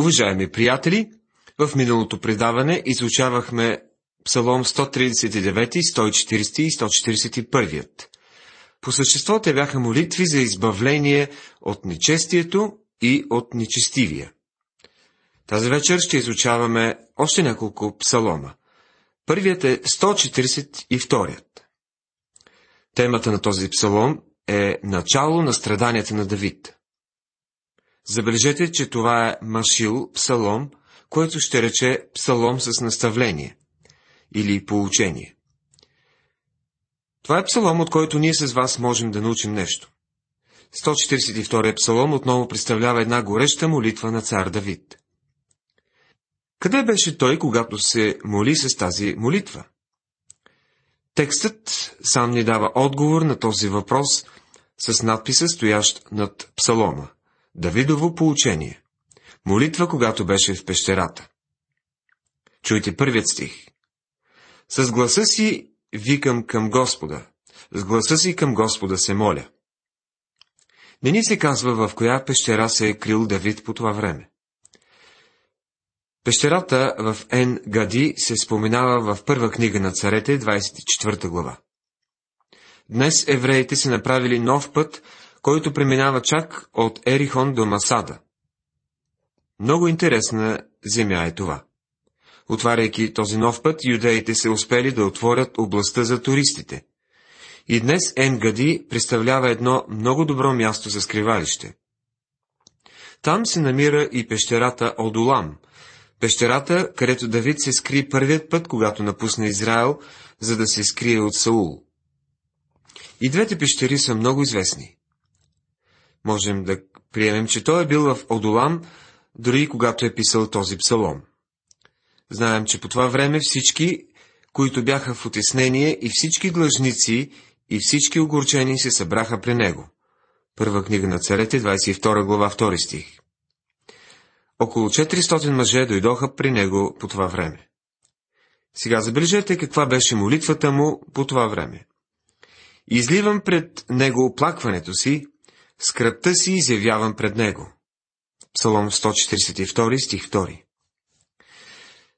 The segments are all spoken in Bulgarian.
Уважаеми приятели, в миналото предаване изучавахме Псалом 139, 140 и 141. По същество те бяха молитви за избавление от нечестието и от нечестивия. Тази вечер ще изучаваме още няколко псалома. Първият е 142. Темата на този псалом е начало на страданията на Давид. Забележете, че това е Машил, псалом, който ще рече псалом с наставление или поучение. Това е псалом, от който ние с вас можем да научим нещо. 142 псалом отново представлява една гореща молитва на цар Давид. Къде беше той, когато се моли с тази молитва? Текстът сам ни дава отговор на този въпрос с надписа, стоящ над псалома. Давидово поучение. Молитва, когато беше в пещерата. Чуйте първият стих. С гласа си викам към Господа. С гласа си към Господа се моля. Не ни се казва в коя пещера се е крил Давид по това време. Пещерата в Ен Гади се споменава в първа книга на царете, 24 глава. Днес евреите са направили нов път, който преминава чак от Ерихон до Масада. Много интересна земя е това. Отваряйки този нов път, юдеите се успели да отворят областта за туристите. И днес Енгади представлява едно много добро място за скривалище. Там се намира и пещерата Одулам, пещерата, където Давид се скри първият път, когато напусна Израел, за да се скрие от Саул. И двете пещери са много известни. Можем да приемем, че той е бил в Одулам, дори когато е писал този псалом. Знаем, че по това време всички, които бяха в отеснение и всички длъжници и всички огорчени се събраха при него. Първа книга на царете, 22 глава, 2 стих. Около 400 мъже дойдоха при него по това време. Сега забележете каква беше молитвата му по това време. Изливам пред него оплакването си, скръпта си изявявам пред него. Псалом 142, стих 2.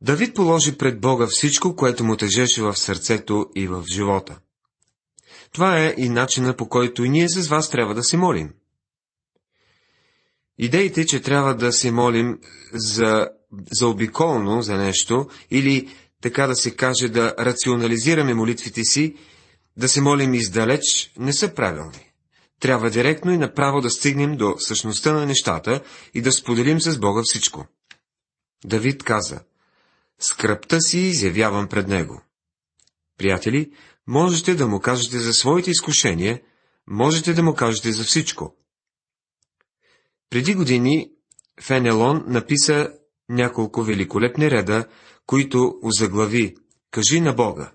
Давид положи пред Бога всичко, което му тежеше в сърцето и в живота. Това е и начина по който и ние с вас трябва да се молим. Идеите, че трябва да се молим за, за обиколно за нещо или така да се каже да рационализираме молитвите си, да се молим издалеч, не са правилни. Трябва директно и направо да стигнем до същността на нещата и да споделим с Бога всичко. Давид каза, скръпта си изявявам пред Него. Приятели, можете да му кажете за своите изкушения, можете да му кажете за всичко. Преди години Фенелон написа няколко великолепни реда, които озаглави «Кажи на Бога».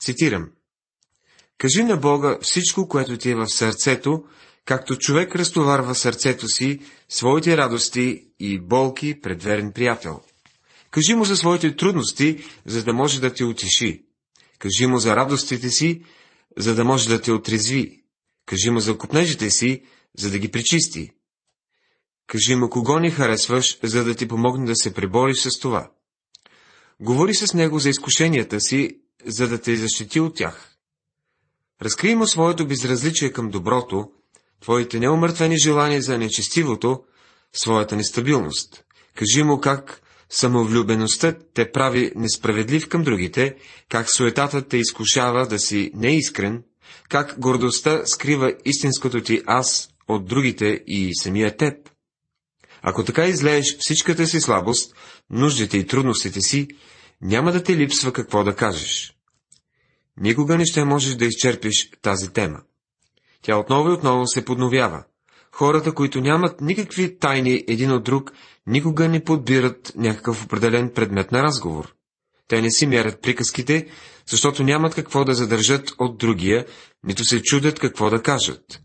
Цитирам. Кажи на Бога всичко, което ти е в сърцето, както човек разтоварва сърцето си, своите радости и болки пред верен приятел. Кажи му за своите трудности, за да може да те утеши. Кажи му за радостите си, за да може да те отрезви. Кажи му за купнежите си, за да ги причисти. Кажи му кого не харесваш, за да ти помогне да се пребориш с това. Говори с него за изкушенията си, за да те защити от тях. Разкрий му своето безразличие към доброто, твоите неумъртвени желания за нечестивото, своята нестабилност. Кажи му как самовлюбеността те прави несправедлив към другите, как суетата те изкушава да си неискрен, как гордостта скрива истинското ти аз от другите и самия теб. Ако така излееш всичката си слабост, нуждите и трудностите си, няма да те липсва какво да кажеш. Никога не ще можеш да изчерпиш тази тема. Тя отново и отново се подновява. Хората, които нямат никакви тайни един от друг, никога не подбират някакъв определен предмет на разговор. Те не си мерят приказките, защото нямат какво да задържат от другия, нито се чудят какво да кажат.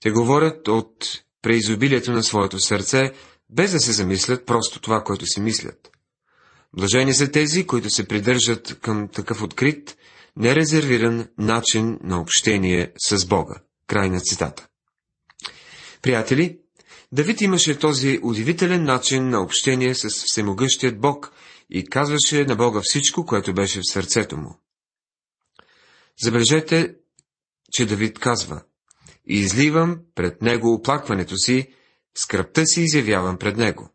Те говорят от преизобилието на своето сърце, без да се замислят просто това, което си мислят. Блажени са тези, които се придържат към такъв открит, нерезервиран начин на общение с Бога. Край на цитата. Приятели, Давид имаше този удивителен начин на общение с всемогъщият Бог и казваше на Бога всичко, което беше в сърцето му. Забележете, че Давид казва, изливам пред него оплакването си, скръпта си изявявам пред него.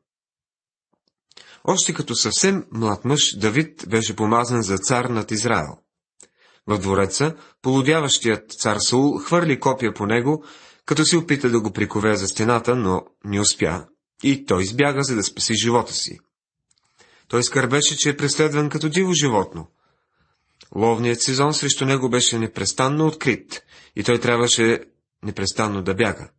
Още като съвсем млад мъж, Давид беше помазан за цар над Израел. В двореца, полудяващият цар Саул хвърли копия по него, като се опита да го прикове за стената, но не успя, и той избяга, за да спаси живота си. Той скърбеше, че е преследван като диво животно. Ловният сезон срещу него беше непрестанно открит и той трябваше непрестанно да бяга.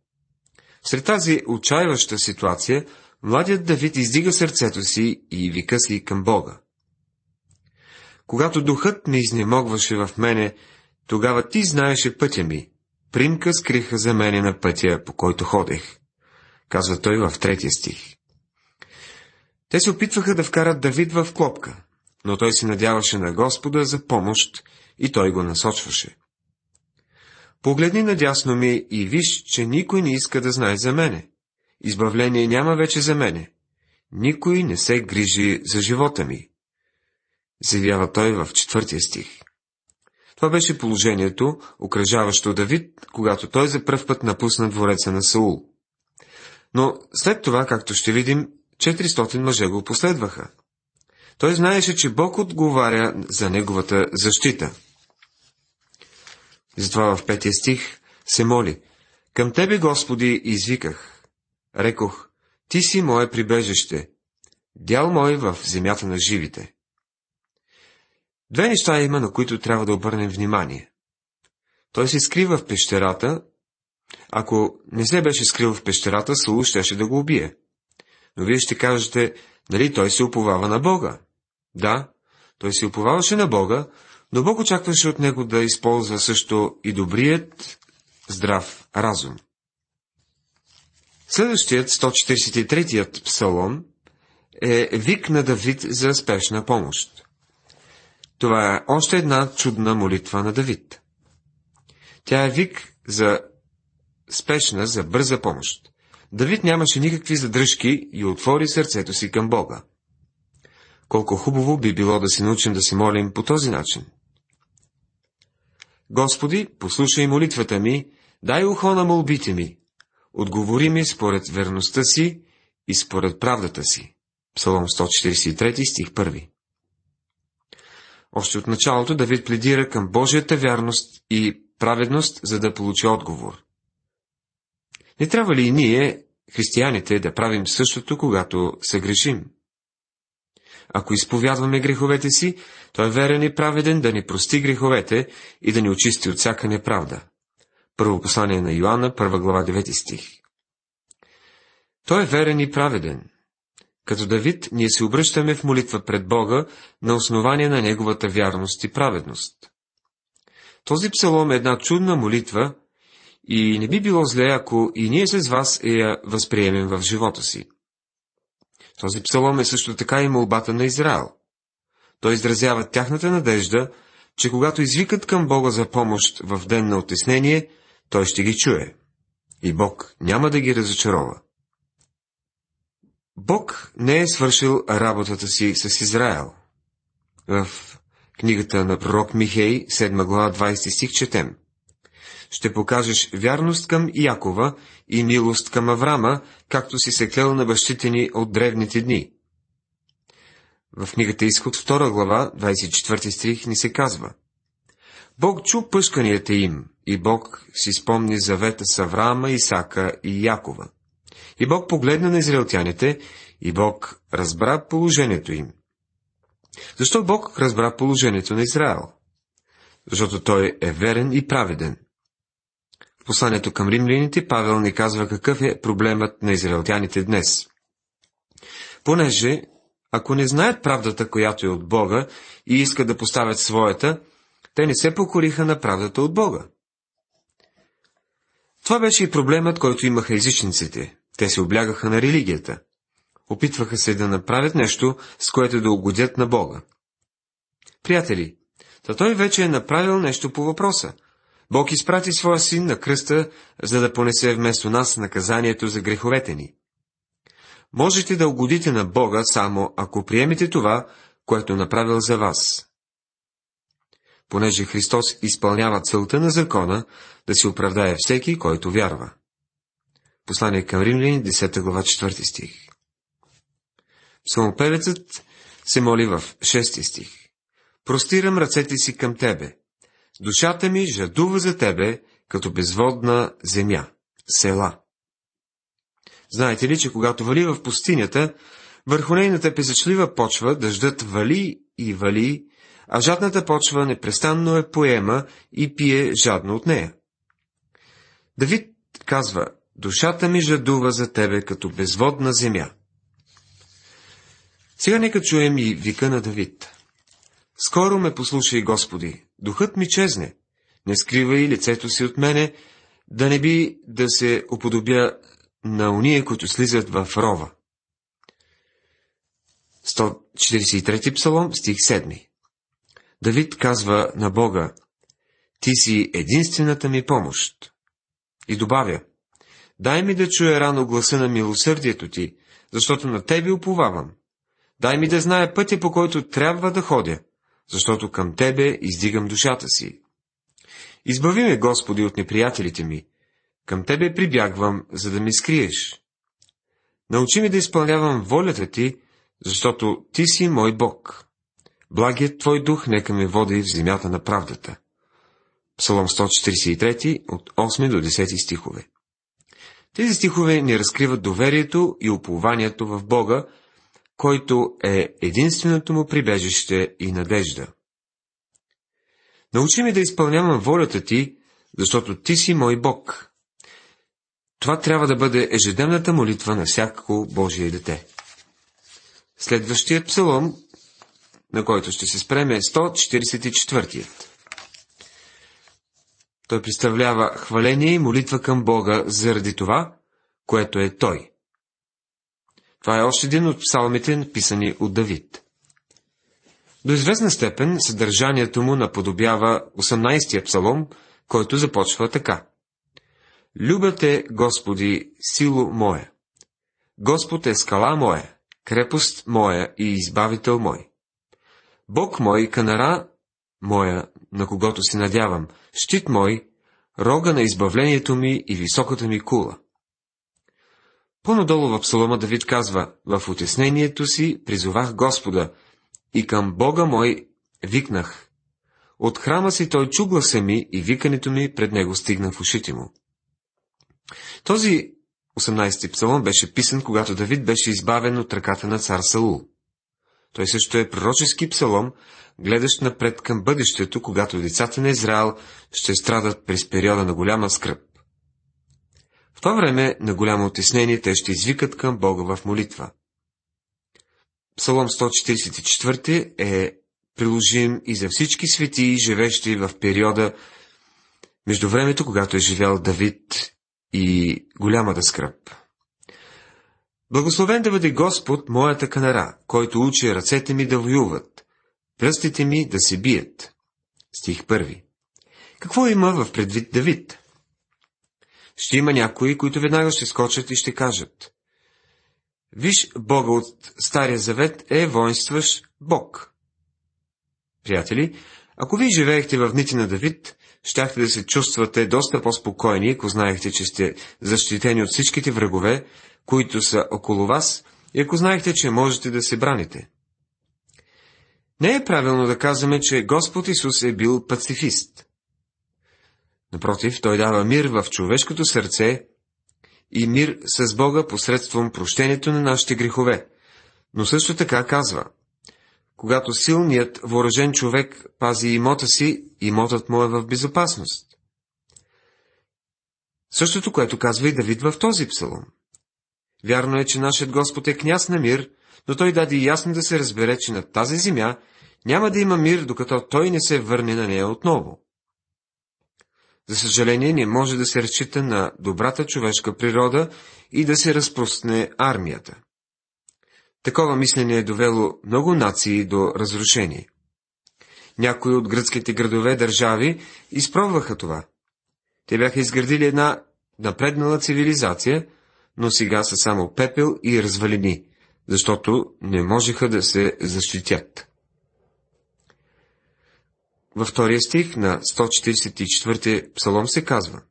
Сред тази отчаиваща ситуация, младият Давид издига сърцето си и вика си към Бога. Когато духът ми изнемогваше в мене, тогава ти знаеше пътя ми. Примка скриха за мене на пътя, по който ходех. Казва той в третия стих. Те се опитваха да вкарат Давид в клопка, но той се надяваше на Господа за помощ и той го насочваше. Погледни надясно ми и виж, че никой не иска да знае за мене. Избавление няма вече за мене. Никой не се грижи за живота ми. Заявява той в четвъртия стих. Това беше положението, окръжаващо Давид, когато той за пръв път напусна двореца на Саул. Но след това, както ще видим, 400 мъже го последваха. Той знаеше, че Бог отговаря за неговата защита. Затова в петия стих се моли. Към Тебе, Господи, извиках. Рекох, Ти си мое прибежище, дял мой в земята на живите. Две неща има, на които трябва да обърнем внимание. Той се скрива в пещерата. Ако не се беше скрил в пещерата, Саул щеше да го убие. Но вие ще кажете, нали той се уповава на Бога? Да, той се уповаваше на Бога, но Бог очакваше от него да използва също и добрият, здрав разум. Следващият, 143-ят псалом, е вик на Давид за спешна помощ. Това е още една чудна молитва на Давид. Тя е вик за спешна, за бърза помощ. Давид нямаше никакви задръжки и отвори сърцето си към Бога. Колко хубаво би било да се научим да се молим по този начин. Господи, послушай молитвата ми, дай ухо на молбите ми, отговори ми според верността си и според правдата си. Псалом 143, стих 1. Още от началото Давид пледира към Божията вярност и праведност, за да получи отговор. Не трябва ли и ние, християните, да правим същото, когато се грешим? Ако изповядваме греховете си, той е верен и праведен да ни прости греховете и да ни очисти от всяка неправда. Първо послание на Йоанна, първа глава, 9 стих. Той е верен и праведен. Като Давид, ние се обръщаме в молитва пред Бога на основание на неговата вярност и праведност. Този псалом е една чудна молитва и не би било зле, ако и ние с вас я възприемем в живота си. Този псалом е също така и молбата на Израел. Той изразява тяхната надежда, че когато извикат към Бога за помощ в ден на отеснение, той ще ги чуе. И Бог няма да ги разочарова. Бог не е свършил работата си с Израел. В книгата на пророк Михей, 7 глава, 20 стих, четем. Ще покажеш вярност към Якова и милост към Аврама, както си се клел на бащите ни от древните дни. В книгата Изход 2 глава, 24 стих ни се казва. Бог чу пъшканията им, и Бог си спомни завета с Авраама, Исака и Якова. И Бог погледна на израелтяните, и Бог разбра положението им. Защо Бог разбра положението на Израел? Защото Той е верен и праведен. В посланието към римляните Павел ни казва какъв е проблемът на израелтяните днес. Понеже, ако не знаят правдата, която е от Бога, и искат да поставят своята, те не се покориха на правдата от Бога. Това беше и проблемът, който имаха езичниците. Те се облягаха на религията. Опитваха се да направят нещо, с което да угодят на Бога. Приятели, та той вече е направил нещо по въпроса. Бог изпрати своя син на кръста, за да понесе вместо нас наказанието за греховете ни. Можете да угодите на Бога само ако приемете това, което е направил за вас. Понеже Христос изпълнява целта на закона да се оправдае всеки, който вярва. Послание към Римляни, 10 глава, 4 стих. Псалмопевецът се моли в 6 стих. Простирам ръцете си към Тебе. Душата ми жадува за Тебе, като безводна земя, села. Знаете ли, че когато вали в пустинята, върху нейната песъчлива почва дъждът вали и вали, а жадната почва непрестанно е поема и пие жадно от нея. Давид казва, душата ми жадува за тебе като безводна земя. Сега нека чуем и вика на Давид. Скоро ме послушай, Господи, духът ми чезне, не скривай лицето си от мене, да не би да се уподобя на уния, които слизат в рова. 143 псалом, стих 7 Давид казва на Бога, Ти си единствената ми помощ. И добавя, Дай ми да чуя рано гласа на милосърдието ти, защото на Тебе уповавам. Дай ми да зная пътя, по който трябва да ходя, защото към Тебе издигам душата си. Избави ме, Господи, от неприятелите ми. Към Тебе прибягвам, за да ми скриеш. Научи ми да изпълнявам волята Ти, защото Ти си мой Бог. Благият Твой дух нека ме води в земята на правдата. Псалом 143 от 8 до 10 стихове. Тези стихове ни разкриват доверието и упованието в Бога, който е единственото му прибежище и надежда. Научи ми да изпълнявам волята ти, защото ти си мой Бог. Това трябва да бъде ежедневната молитва на всяко Божие дете. Следващият псалом, на който ще се спреме, е 144. Той представлява хваление и молитва към Бога заради това, което е Той. Това е още един от псалмите, написани от Давид. До известна степен съдържанието му наподобява 18-я псалом, който започва така. Любате, Господи, сило моя. Господ е скала моя, крепост моя и избавител мой. Бог мой, канара моя, на когото се надявам, щит мой, рога на избавлението ми и високата ми кула. По-надолу в псалома Давид казва, в отеснението си призовах Господа и към Бога мой викнах. От храма си той чу гласа ми и викането ми пред него стигна в ушите му. Този 18-ти псалом беше писан, когато Давид беше избавен от ръката на цар Саул. Той също е пророчески псалом, гледащ напред към бъдещето, когато децата на Израел ще страдат през периода на голяма скръп. В това време на голямо отеснение те ще извикат към Бога в молитва. Псалом 144 е приложим и за всички светии, живещи в периода между времето, когато е живял Давид и голямата скръп. Благословен да бъде Господ, моята канара, който учи ръцете ми да воюват, пръстите ми да се бият. Стих първи. Какво има в предвид Давид? Ще има някои, които веднага ще скочат и ще кажат. Виж, Бога от Стария Завет е воинстваш Бог. Приятели, ако вие живеехте в дните на Давид, щяхте да се чувствате доста по-спокойни, ако знаехте, че сте защитени от всичките врагове, които са около вас, и ако знаехте, че можете да се браните. Не е правилно да казваме, че Господ Исус е бил пацифист. Напротив, Той дава мир в човешкото сърце и мир с Бога посредством прощението на нашите грехове. Но също така казва, когато силният въоръжен човек пази имота си, имотът му е в безопасност. Същото, което казва и Давид в този псалом. Вярно е, че нашият Господ е княз на мир, но той даде ясно да се разбере, че на тази земя няма да има мир, докато той не се върне на нея отново. За съжаление, не може да се разчита на добрата човешка природа и да се разпростне армията. Такова мислене е довело много нации до разрушение. Някои от гръцките градове държави изпробваха това. Те бяха изградили една напреднала цивилизация, но сега са само пепел и развалини, защото не можеха да се защитят. Във втория стих на 144 псалом се казва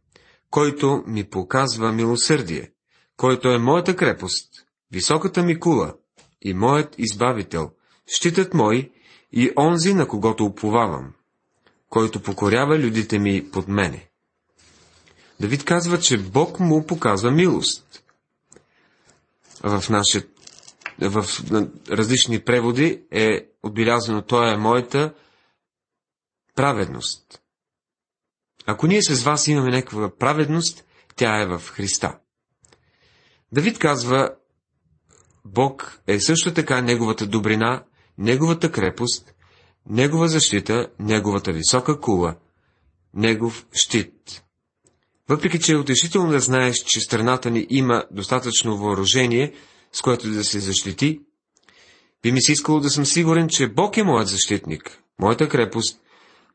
Който ми показва милосърдие, който е моята крепост, високата ми кула и моят избавител, щитът мой и онзи, на когото уповавам, който покорява людите ми под мене. Давид казва, че Бог му показва милост. В, наше, в различни преводи е отбелязано, Той е моята праведност. Ако ние с вас имаме някаква праведност, тя е в Христа. Давид казва, Бог е също така неговата добрина, неговата крепост, негова защита, неговата висока кула, негов щит. Въпреки, че е утешително да знаеш, че страната ни има достатъчно въоръжение, с което да се защити, би ми се искало да съм сигурен, че Бог е моят защитник, моята крепост,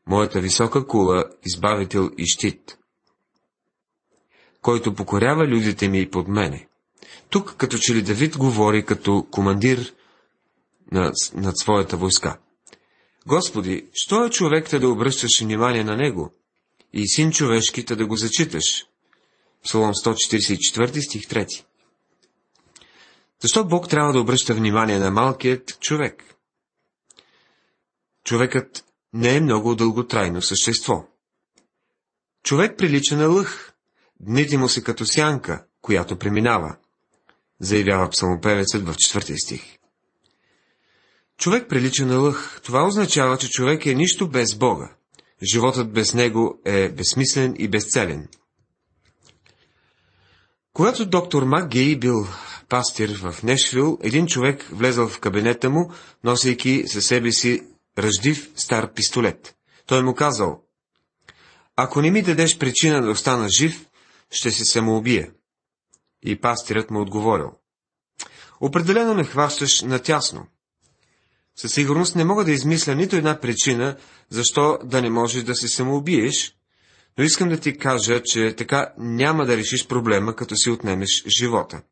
моята висока кула, избавител и щит, който покорява людите ми под мене. Тук, като че ли Давид говори като командир над, над своята войска. Господи, що е човекта да обръщаш внимание на него? И син човешките да го зачиташ? Псалом 144 стих 3 Защо Бог трябва да обръща внимание на малкият човек? Човекът не е много дълготрайно същество. Човек прилича на лъх, дните му се като сянка, която преминава, заявява псалмопевецът в четвъртия стих. Човек прилича на лъх. Това означава, че човек е нищо без Бога. Животът без него е безсмислен и безцелен. Когато доктор МакГей бил пастир в Нешвил, един човек влезъл в кабинета му, носейки със себе си ръждив стар пистолет. Той му казал, ако не ми дадеш причина да остана жив, ще се самоубия. И пастирът му отговорил, определено ме хващаш натясно. Със сигурност не мога да измисля нито една причина, защо да не можеш да се самоубиеш, но искам да ти кажа, че така няма да решиш проблема, като си отнемеш живота.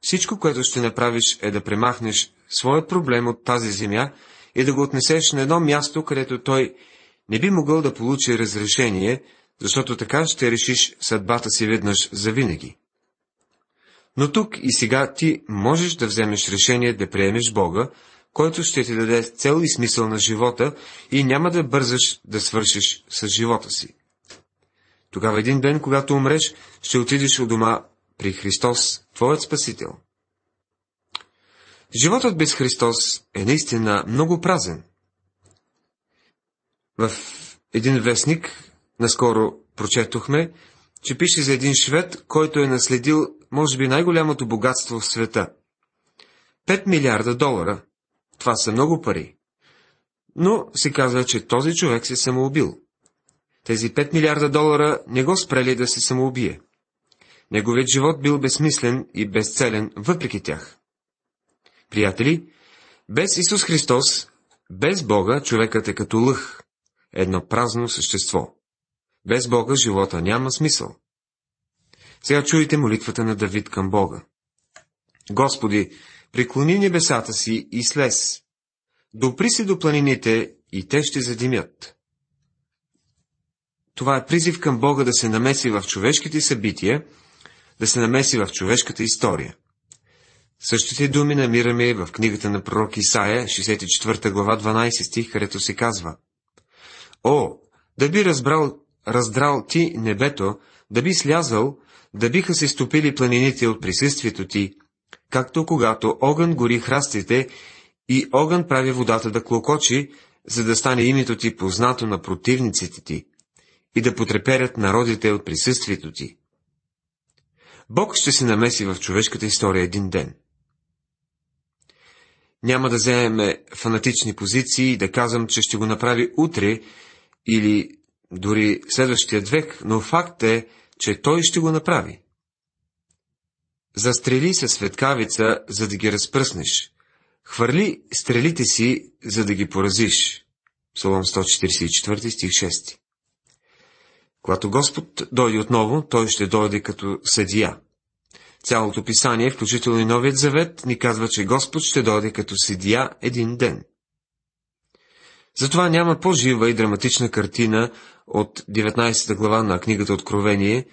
Всичко, което ще направиш, е да премахнеш своят проблем от тази земя и да го отнесеш на едно място, където той не би могъл да получи разрешение, защото така ще решиш съдбата си веднъж завинаги. Но тук и сега ти можеш да вземеш решение да приемеш Бога, който ще ти даде цел и смисъл на живота и няма да бързаш да свършиш с живота си. Тогава един ден, когато умреш, ще отидеш у дома при Христос, Твоят Спасител. Животът без Христос е наистина много празен. В един вестник наскоро прочетохме, че пише за един швед, който е наследил, може би, най-голямото богатство в света. 5 милиарда долара. Това са много пари. Но се казва, че този човек се самоубил. Тези 5 милиарда долара не го спрели да се самоубие. Неговият живот бил безсмислен и безцелен, въпреки тях. Приятели, без Исус Христос, без Бога, човекът е като лъх, едно празно същество. Без Бога живота няма смисъл. Сега чуйте молитвата на Давид към Бога. Господи, преклони небесата си и слез. Допри се до планините и те ще задимят. Това е призив към Бога да се намеси в човешките събития, да се намеси в човешката история. Същите думи намираме в книгата на пророк Исаия, 64 глава, 12 стих, където се казва О, да би разбрал, раздрал ти небето, да би слязал, да биха се стопили планините от присъствието ти, както когато огън гори храстите и огън прави водата да клокочи, за да стане името ти познато на противниците ти и да потреперят народите от присъствието ти. Бог ще се намеси в човешката история един ден. Няма да вземеме фанатични позиции и да казвам, че ще го направи утре или дори следващия век, но факт е, че той ще го направи. Застрели се светкавица, за да ги разпръснеш. Хвърли стрелите си, за да ги поразиш. Псалом 144, стих 6. Когато Господ дойде отново, той ще дойде като съдия. Цялото писание, включително и Новият завет, ни казва, че Господ ще дойде като съдия един ден. Затова няма по-жива и драматична картина от 19 глава на книгата Откровение,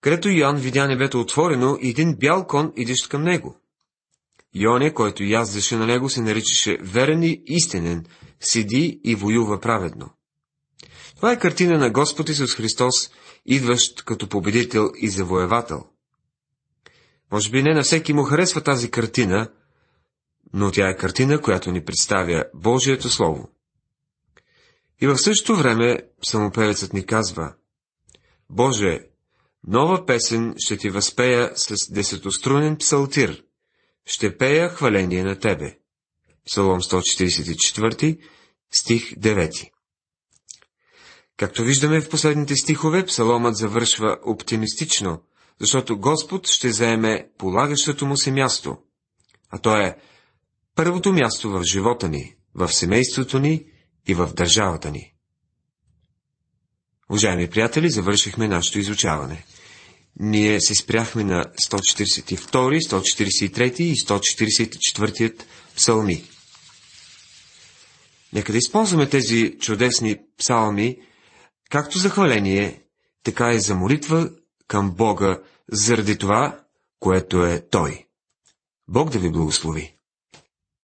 където Йоанн видя небето отворено и един бял кон идещ към него. Йоне, който яздеше на него, се наричаше верен и истинен, седи и воюва праведно. Това е картина на Господ Исус Христос, идващ като победител и завоевател. Може би не на всеки му харесва тази картина, но тя е картина, която ни представя Божието Слово. И в същото време самопевецът ни казва, Боже, нова песен ще ти възпея с десетострунен псалтир, ще пея хваление на Тебе. Псалом 144, стих 9. Както виждаме в последните стихове, псаломът завършва оптимистично, защото Господ ще заеме полагащото му се място, а то е първото място в живота ни, в семейството ни и в държавата ни. Уважаеми приятели, завършихме нашето изучаване. Ние се спряхме на 142, 143 и 144 псалми. Нека да използваме тези чудесни псалми, както за хваление, така и за молитва към Бога заради това, което е Той. Бог да ви благослови!